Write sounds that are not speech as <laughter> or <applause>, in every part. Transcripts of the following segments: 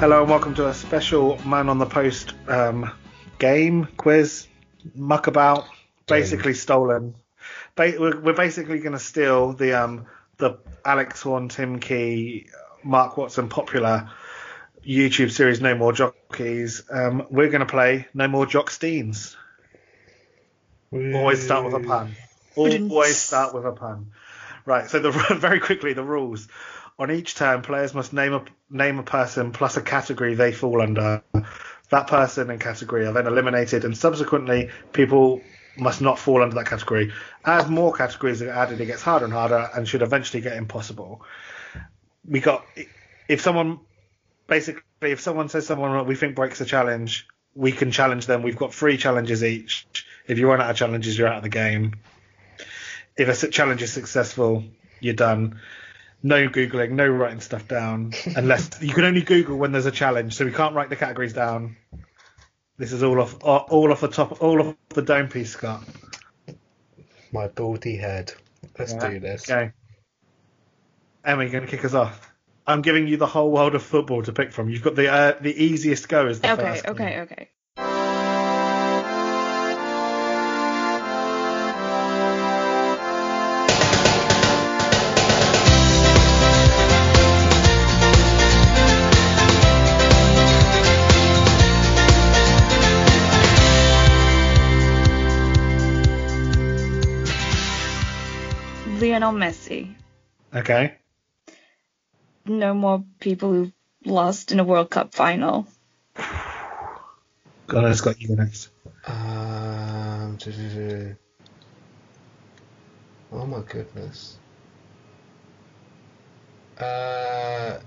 Hello and welcome to a special Man on the Post um, game quiz muckabout. Basically stolen. Ba- we're, we're basically going to steal the um, the Alex Horne, Tim Key, Mark Watson popular YouTube series No More Jockeys. Um, we're going to play No More Jock Steens. Always start with a pun. Always start with a pun. Right. So the <laughs> very quickly the rules. On each turn, players must name a name a person plus a category they fall under. That person and category are then eliminated, and subsequently, people must not fall under that category. As more categories are added, it gets harder and harder, and should eventually get impossible. We got if someone basically if someone says someone we think breaks a challenge, we can challenge them. We've got three challenges each. If you run out of challenges, you're out of the game. If a challenge is successful, you're done no googling, no writing stuff down, unless <laughs> you can only Google when there's a challenge. So we can't write the categories down. This is all off, all off the top, all off the dome piece, Scott. My baldy head. Let's Yeah, do this. Okay. Emma, you're going to kick us off. I'm giving you the whole world of football to pick from. You've got the uh, the easiest go as the Okay, first. one. okay, okay. Lionel Messi. Okay. No more people who lost in a World Cup final. Go on, Scott, you next. Um, oh my goodness. Uh,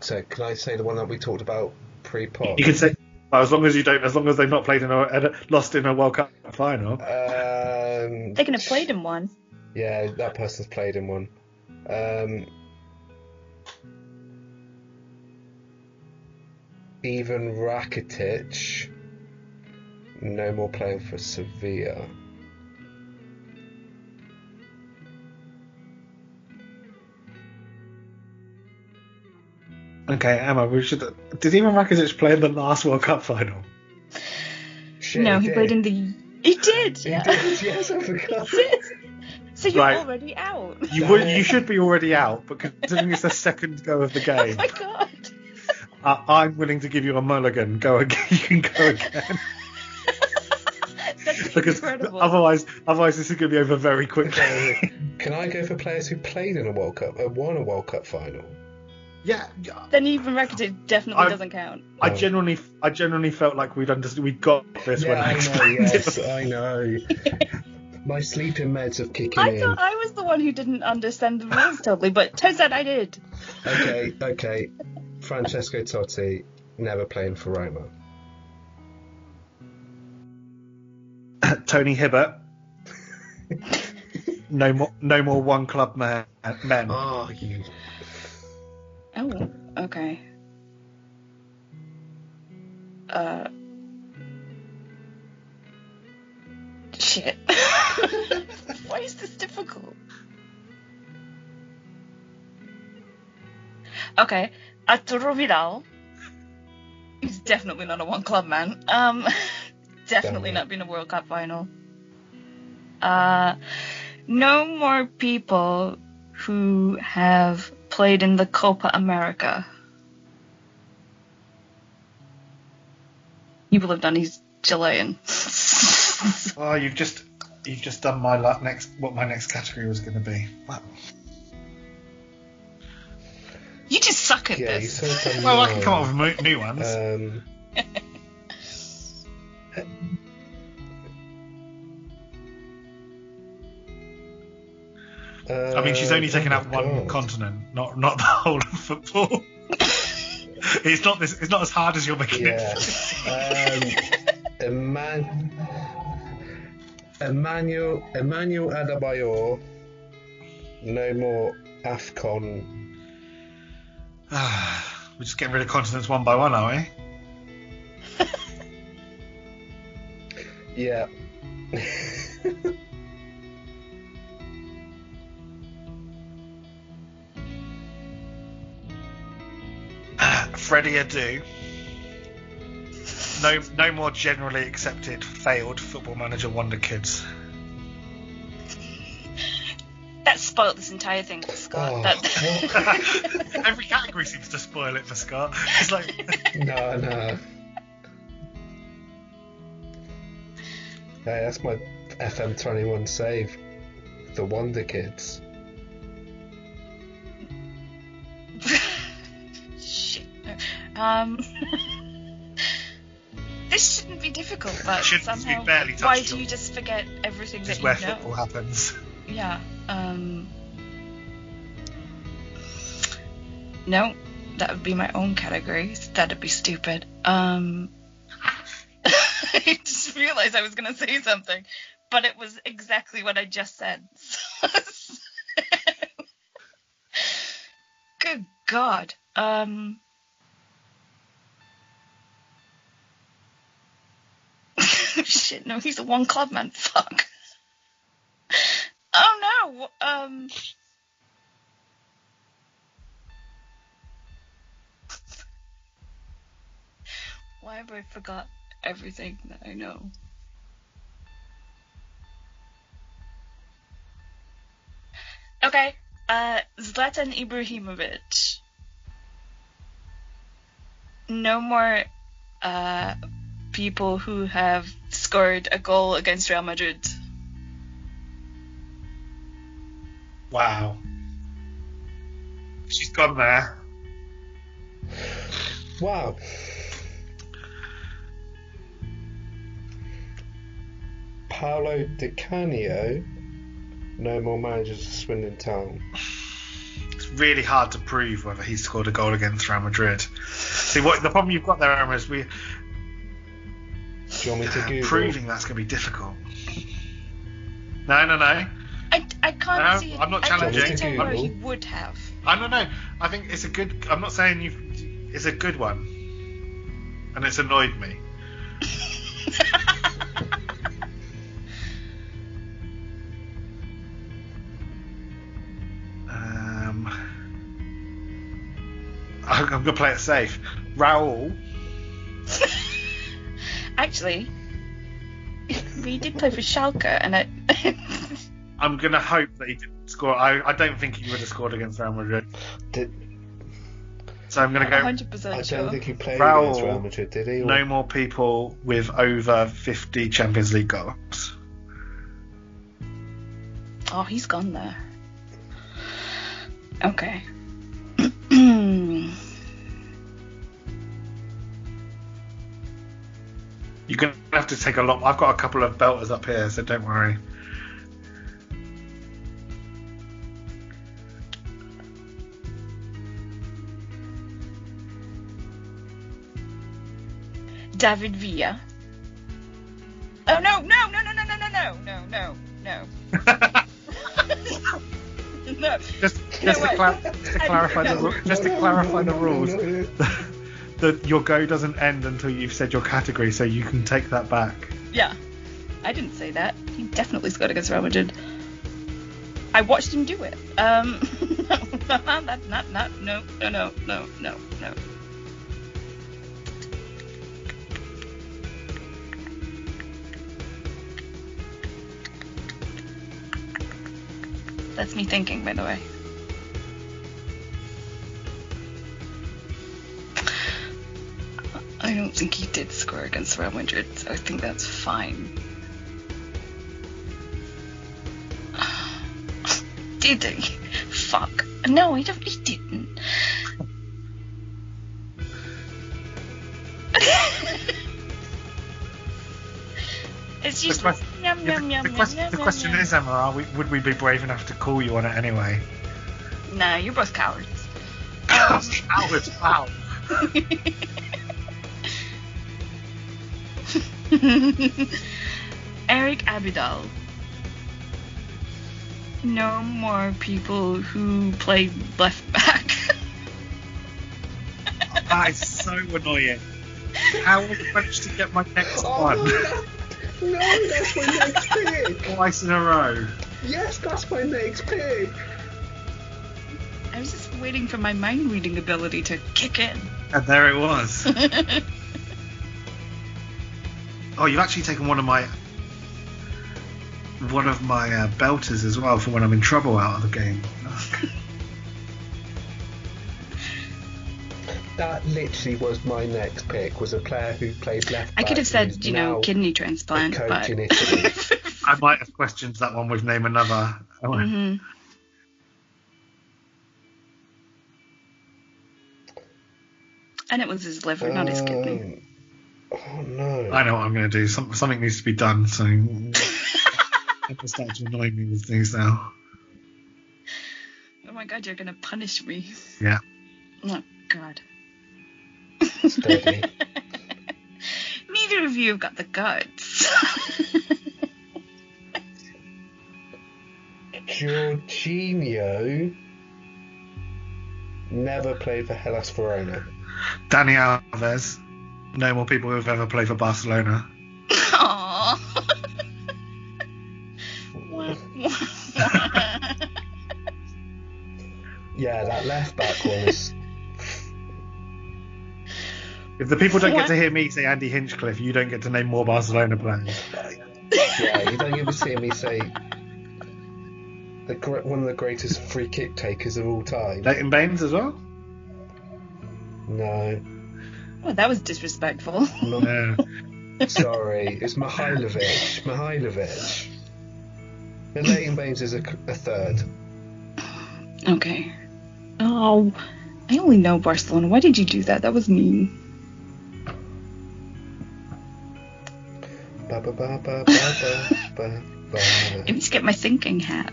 so can I say the one that we talked about pre-pod? You can say well, as long as you don't, as long as they've not played in a, a lost in a World Cup final. Um, They can have played in one. Yeah, that person's played in one. Um, Ivan Rakitic, no more playing for Sevilla. Okay, Emma, we should. Did Ivan Rakitic play in the last World Cup final? Shit, no, he did. played in the. He did. He yeah. did, yes, I forgot. He did. So you're Right. already out. You would, you should be already out, but considering it's the second go of the <laughs> game. Oh my god. I, I'm willing to give you a mulligan. Go again. <laughs> You can go again <laughs> That's because incredible. otherwise, otherwise this is going to be over very quickly. Can I go for players who played in a World Cup, uh, won a World Cup final? yeah, yeah. Then Ivan Rakitic definitely I'm- doesn't count. I Oh. genuinely, I genuinely felt like we'd understood, we'd got this when I explained yes, it. I know. My sleeping meds have kicked in I thought I was the one who didn't understand the rules totally, but turns out I did. Okay, okay. Francesco Totti, never playing for Roma. <laughs> Tony Hibbert. <laughs> no more, no more one club man, men. Oh, you. Oh, okay. Uh. <laughs> Why is this difficult? Okay, Arturo Vidal. He's definitely not a one club man. Um, definitely <laughs> Definitely. not been a World Cup final. Uh, no more people who have played in the Copa America. You will have done. He's Chilean. <laughs> Oh, you've just You've just done my la- next what my next category was going to be. Wow. You just suck at Yeah, this. said done <laughs> Well, I can come up with mo- new ones. Um, I mean, she's only uh, taken oh out my one God. continent, not not the whole of football. <laughs> it's not this. It's not as hard as you're making Yeah. it. <laughs> Um, Eman- Emmanuel Emmanuel Adebayor. No more Afcon. Ah, We're just getting rid of continents one by one, are we? <laughs> Yeah. <laughs> Freddie Adu. No, no more generally accepted failed football manager wonder kids. That spoiled this entire thing for Scott. Oh, that, <laughs> Every category seems to spoil it for Scott. It's like <laughs> No, no. <laughs> Hey, that's my FM21 save. The Wonder Kids. Shit. Um. Shouldn't be difficult, but Shouldn't, somehow. barely why do you just forget everything that you where know? football happens. Yeah. Um. No, that would be my own category. That'd be stupid. Um. <laughs> I just realized I was gonna say something, but it was exactly what I just said. <laughs> Good God. Um. No, he's a one club man. Fuck. Oh no. Um. Why have I forgot everything that I know? Okay. Uh, Zlatan Ibrahimovic. No more uh, people who have scored a goal against Real Madrid. Wow. She's gone there. Wow. Paolo Di Canio. No more managers of Swindon Town. It's really hard to prove whether he scored a goal against Real Madrid. See, what the problem you've got there, Emma, is we Do you want me to Google? proving that's going to be difficult. No, no, no. I, I can't No, see. I'm not I can't challenging. tell where he would have. I don't know. I think it's a good. I'm not saying you. It's a good one, and it's annoyed me. <laughs> Um, I'm, <laughs> I'm gonna play it safe. Raul. <laughs> Actually, <laughs> we did play for Schalke, and I. <laughs> I'm gonna hope that he didn't score. I, I don't think he would have scored against Real Madrid. Did, So I'm gonna go. 100% I sure. don't think he played Raul, against Real Madrid, did he? Or- No more people with over 50 Champions League goals. Oh, he's gone there. Okay. You're gonna have to take a lot. I've got a couple of belters up here, so don't worry. David Villa. Oh no, no, no, no, no, no, no, no, no, no, no. no. just No, to, cla- just to clarify the just to No, no, clarify the rules. No, no. that your go doesn't end until you've said your category, so you can take that back. Yeah. I didn't say that. He definitely scored against Real Madrid. I watched him do it. Um, not, not, not, no, no, no, no, no, no. That's me thinking, by the way. I don't think he did score against Real Madrid, so I think that's fine. <sighs> did he? Fuck. No, he, he didn't. <laughs> it's The, just quest- yum yeah, yum the, yum the yum quest- yum the question is, Emma, are we, would we be brave enough to call you on it anyway? Nah, you're both cowards. <laughs> Cowards, wow. <laughs> <laughs> Eric Abidal. No more people who play left back. <laughs> That is so annoying. How have I managed to get my next Oh, one no, that's my next <laughs> pick. twice in a row? Yes, that's my next pick. I was just waiting for my mind reading ability to kick in. And there it was. Oh, you've actually taken one of my one of my uh, belters as well for when I'm in trouble out of the game. <laughs> That literally was my next pick. Was a player who played left. I could have said, you know, kidney transplant, but. <laughs> I might have questioned that one with name another. Oh, Mhm. And it was his liver, not his kidney. Oh no. I know what I'm going to do. Some, something needs to be done. So <laughs> people start to annoy me with things now. Oh my god, you're gonna punish me. Yeah. Oh god. <laughs> Neither of you have got the guts. Jorginho never played for Hellas Verona. Dani Alves. No more people who've ever played for Barcelona. Aww. <laughs> Yeah, that left back was. <laughs> If the people don't What? get to hear me say Andy Hinchcliffe, you don't get to name more Barcelona players. Yeah, you don't even see me say the one of the greatest free kick takers of all time. Leighton Baines as well? No, oh, that was disrespectful. No. sorry, it's Mihajlovic. Mihajlovic. But Leighton Baines is a, a third. Okay. Oh, I only know Barcelona. Why did you do that? That was mean. Ba ba ba ba ba ba ba ba. <laughs> Let me just get my thinking hat.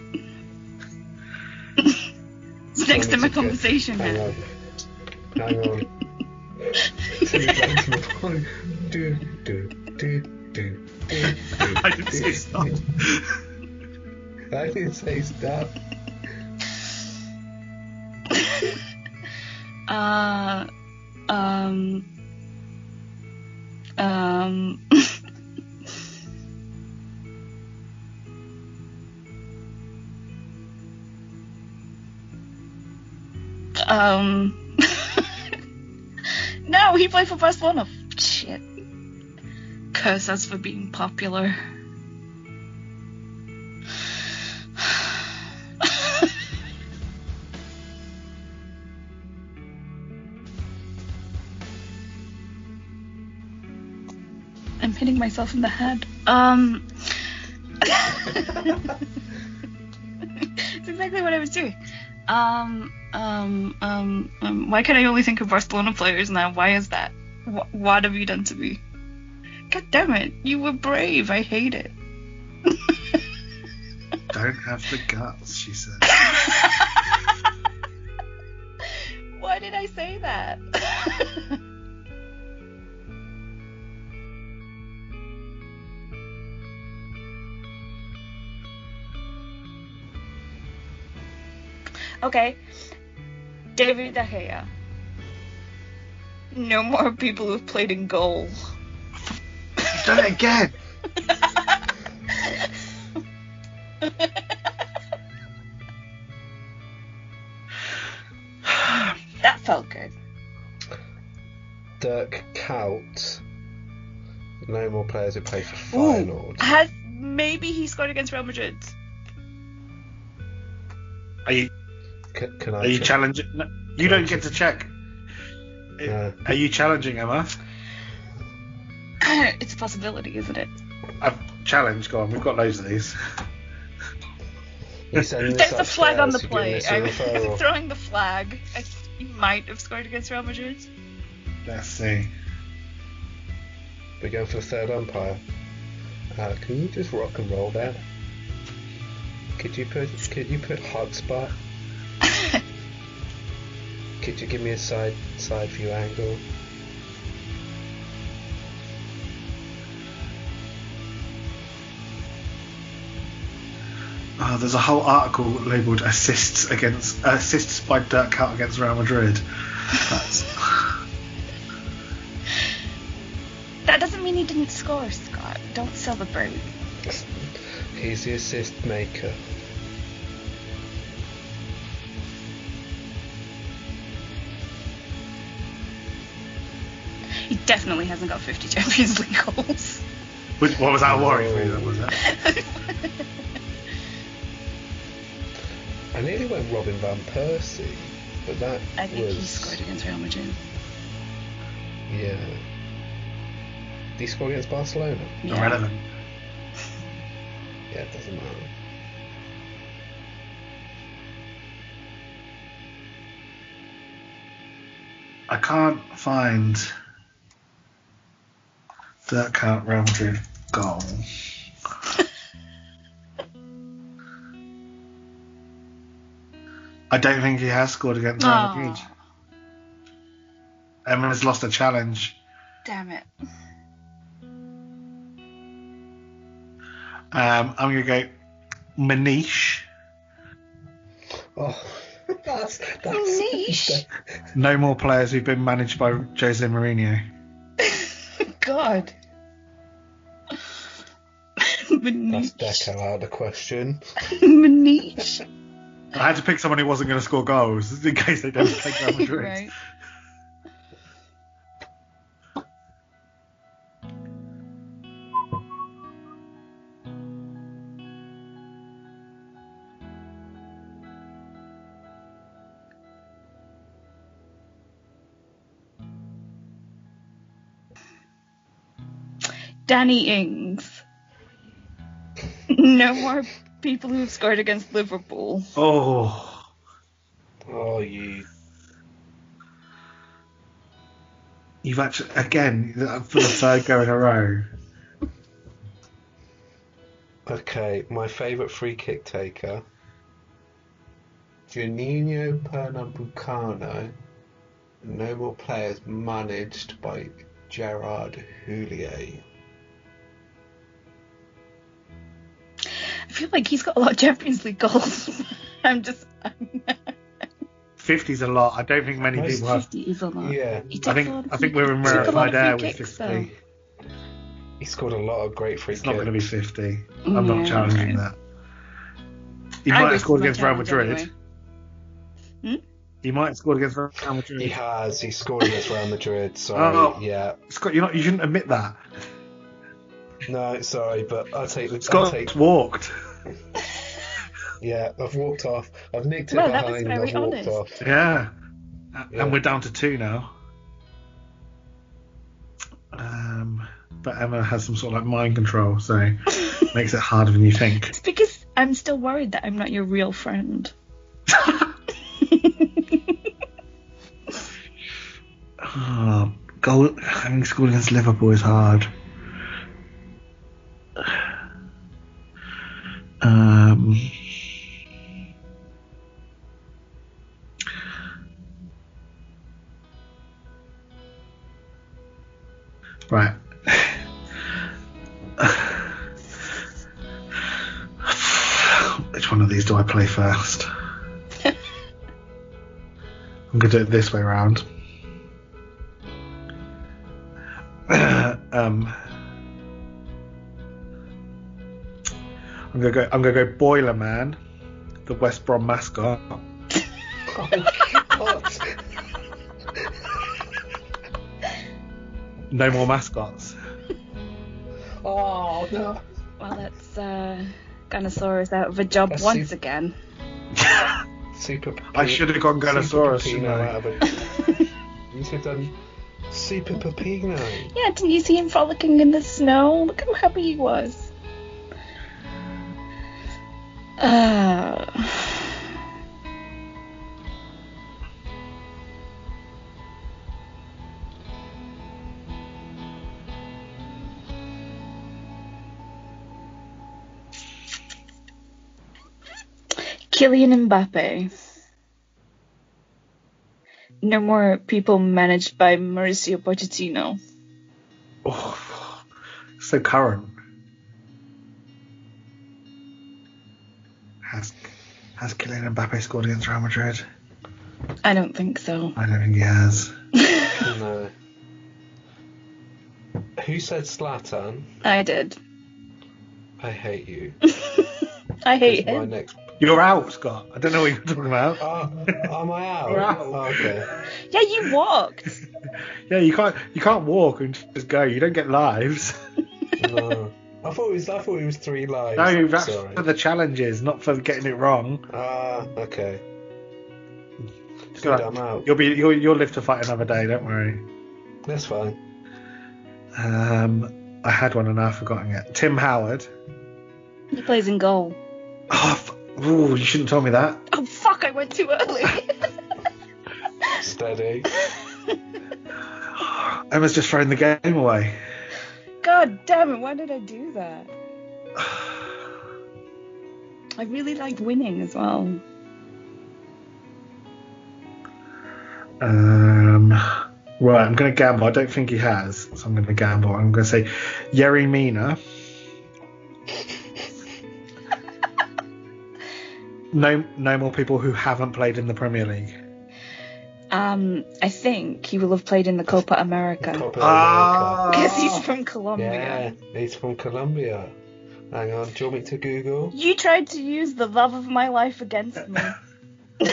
<laughs> it's next to my Let get- conversation Hang hat. on. Hang on. I didn't say stop. I didn't say stop. Uh, um, um. <laughs> um. No, he played for Barcelona. Shit. Curse us for being popular. I'm hitting myself in the head. Um. <laughs> it's exactly what I was doing. Um, um, um, um, why can I only think of Barcelona players now? Why is that? Wh- what have you done to me? God damn it! You were brave. I hate it. <laughs> Don't have the guts, she said. <laughs> Why did I say that? <laughs> okay. David De Gea. No more people who've played in goal. You've done it again! that felt good. Dirk Kuyt. No more players who play for Ooh, Feyenoord. has maybe he scored against Real Madrid? Are you C- can I? are you check? challenging? No, you don't get to check. No. Are you challenging Emma? <laughs> it's a possibility, isn't it? I've challenged. Go on, we've got loads of these. There's a flag on the upstairs, play. giving us a I'm referral. <laughs> throwing the flag. I, he might have scored against Real Madrid. Let's see. We're going for the third umpire. Uh, can you just rock and roll that? Could you put could you put hotspot? Could you give me a side side view angle? Oh, there's a whole article labelled "Assists against Assists by Dirk Kuyt against Real Madrid." That's, <laughs> That doesn't mean he didn't score, Scott. Don't celebrate. He's the assist maker. He definitely hasn't got 50 Champions League goals. which, what was that worry for you? Then, was it? I nearly went Robin van Persie, but that I think was he scored against Real Madrid. yeah. Did he score against Barcelona? Yeah. Irrelevant. Yeah, it doesn't matter. I can't find Dirk Kuyt Real Madrid goal. I don't think he has scored against Real Aw, Madrid. Emma's lost a challenge. damn it. Um, I'm going to go Maniche. Oh, <laughs> that's that's Niche. <laughs> No more players who've been managed by Jose Mourinho. God. <laughs> That's Maniche. Deco out of the question. <laughs> Maniche. I had to pick someone who wasn't going to score goals in case they don't <laughs> take Real Madrid. right. Danny Ings. No more people who've scored against Liverpool. Oh, Oh, you. you've actually again for the third go in a row. Okay, my favourite free kick taker. Juninho Pernambucano. No more players managed by Gerard Houllier. Feel like he's got a lot of Champions League goals. <laughs> I'm just. I'm, 50's a lot. I don't think many Most people have. 50 is a lot. Yeah. He I took think I think we're in kicks. He took a lot rarefied air with kicks, 50. He scored a lot of great free It's kicks. not going to be 50. I'm not challenging right. that. He I might have scored against Real Madrid. anyway. Hmm? He might have scored against Real Madrid. He has. He scored against Real Madrid. Sorry. Oh. Yeah. Scott, you're not. You shouldn't admit that. No, sorry, but I'll take the. I'll Scott take. walked. Yeah, I've walked off. I've nicked it Well, that was behind. very I've walked off. Yeah. Yeah. And we're down to two now. Um, but Emma has some sort of like mind control, so <laughs> makes it harder than you think. It's because I'm still worried that I'm not your real friend. <laughs> <laughs> Oh, goal having scored against Liverpool is hard. I'm do it this way around. um, I'm gonna go. I'm gonna go Boiler Man, the West Brom mascot. <laughs> Oh, God. No more mascots. <laughs> oh no. Well, that's uh, Gunnersaurus out of a job That's once super- again. <laughs> Super. I should have gone Gunnersaurus, Super shouldn't Pepino I? out of it. You should have done Super Pepino. Yeah, didn't you see him frolicking in the snow? Look how happy he was. Uh, Kylian Mbappe. No more people managed by Mauricio Pochettino. Oh, so current. Has has Kylian Mbappe scored against Real Madrid? I don't think so. I don't think he has. <laughs> No. Who said Zlatan? I did. I hate you. <laughs> I hate My him. next. You're out, Scott. I don't know what you're talking about. Oh, am I out? You're out. Oh, okay. Yeah, you walked. <laughs> Yeah, you can't you can't walk and just go. You don't get lives. No. I thought it was. I thought it was three lives. No, that's Sorry. for the challenges, not for getting it wrong. Ah, okay. Good, all I'm out. You'll be you'll you'll live to fight another day. Don't worry. That's fine. Um, I had one and I've forgotten it. Tim Howard. He plays in goal. Oh, f- ooh, you shouldn't tell me that. Oh fuck! I went too early. Steady. <sighs> Emma's just thrown the game away. God damn it! Why did I do that? <sighs> I really liked winning as well. Um, right, I'm going to gamble. I don't think he has, so I'm going to gamble. I'm going to say Yerry Mina. No, no more people who haven't played in the Premier League. Um, I think he will have played in the Copa America Copa Ah. America. because he's from Colombia. Yeah, he's from Colombia. Hang on, do you want me to Google? You tried to use the love of my life against me. <laughs>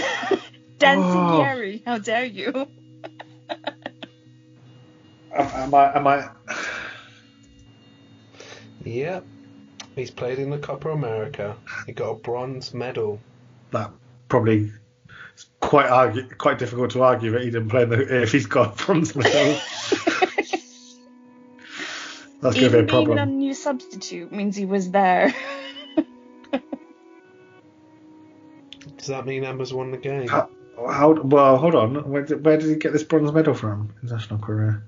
Dancing Oh. How dare you? Am I? Am I? Yep. He's played in the Copa America. He got a bronze medal. That probably it's quite argue, quite difficult to argue that he didn't play in the, if he's got bronze medal. That's going to be a Even being a new substitute means he was there. <laughs> Does that mean Emma's won the game? How, how, well, hold on. Where did, where did he get this bronze medal from? International career.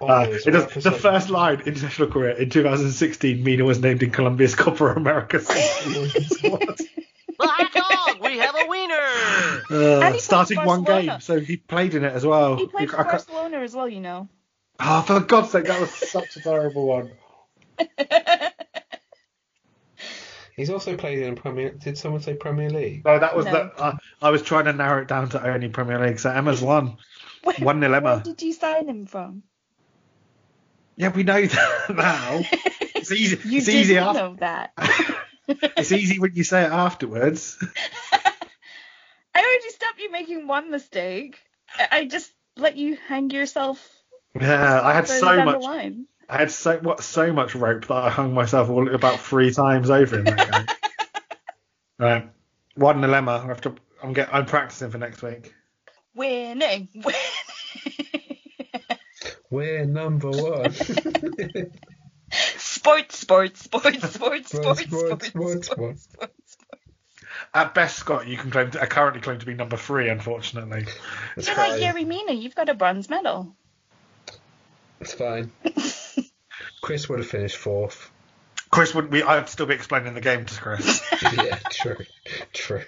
Uh, it does, the first line, international career. In 2016, Mina was named in Colombia's <laughs> Copa America. <laughs> squad. Black Hog, we have a wiener. Uh, And he played starting one game, so he played in it as well. he played for Barcelona as well, you know. Oh, for God's sake, that was such a terrible one. <laughs> He's also played in Premier. Did someone say Premier League? No, that was No. the. Uh, I was trying to narrow it down to only Premier League. So Emma's won. Where, One nil where Emma. did you sign him from? Yeah, we know <laughs> that now. It's easy. <laughs> You it's easy. After, know that. <laughs> it's easy when you say it afterwards. I already stopped you making one mistake. I I just let you hang yourself Yeah, I had so much. line. I had so what so much rope that I hung myself all about three times over in that game. right, one dilemma. I have to. I'm get. I'm practicing for next week. Winning, winning. We're number one. sports, <laughs> sports, sports, sports, sports, Sports, sports, sports, sports, sports, sports, sports. At best, Scott, you can claim. To, I currently claim to be number three. Unfortunately. That's You're like fine. Yerry Mina. You've got a bronze medal. It's fine. <laughs> Chris would have finished fourth. Chris wouldn't be. I'd still be explaining the game to Chris. <laughs> yeah, true. True.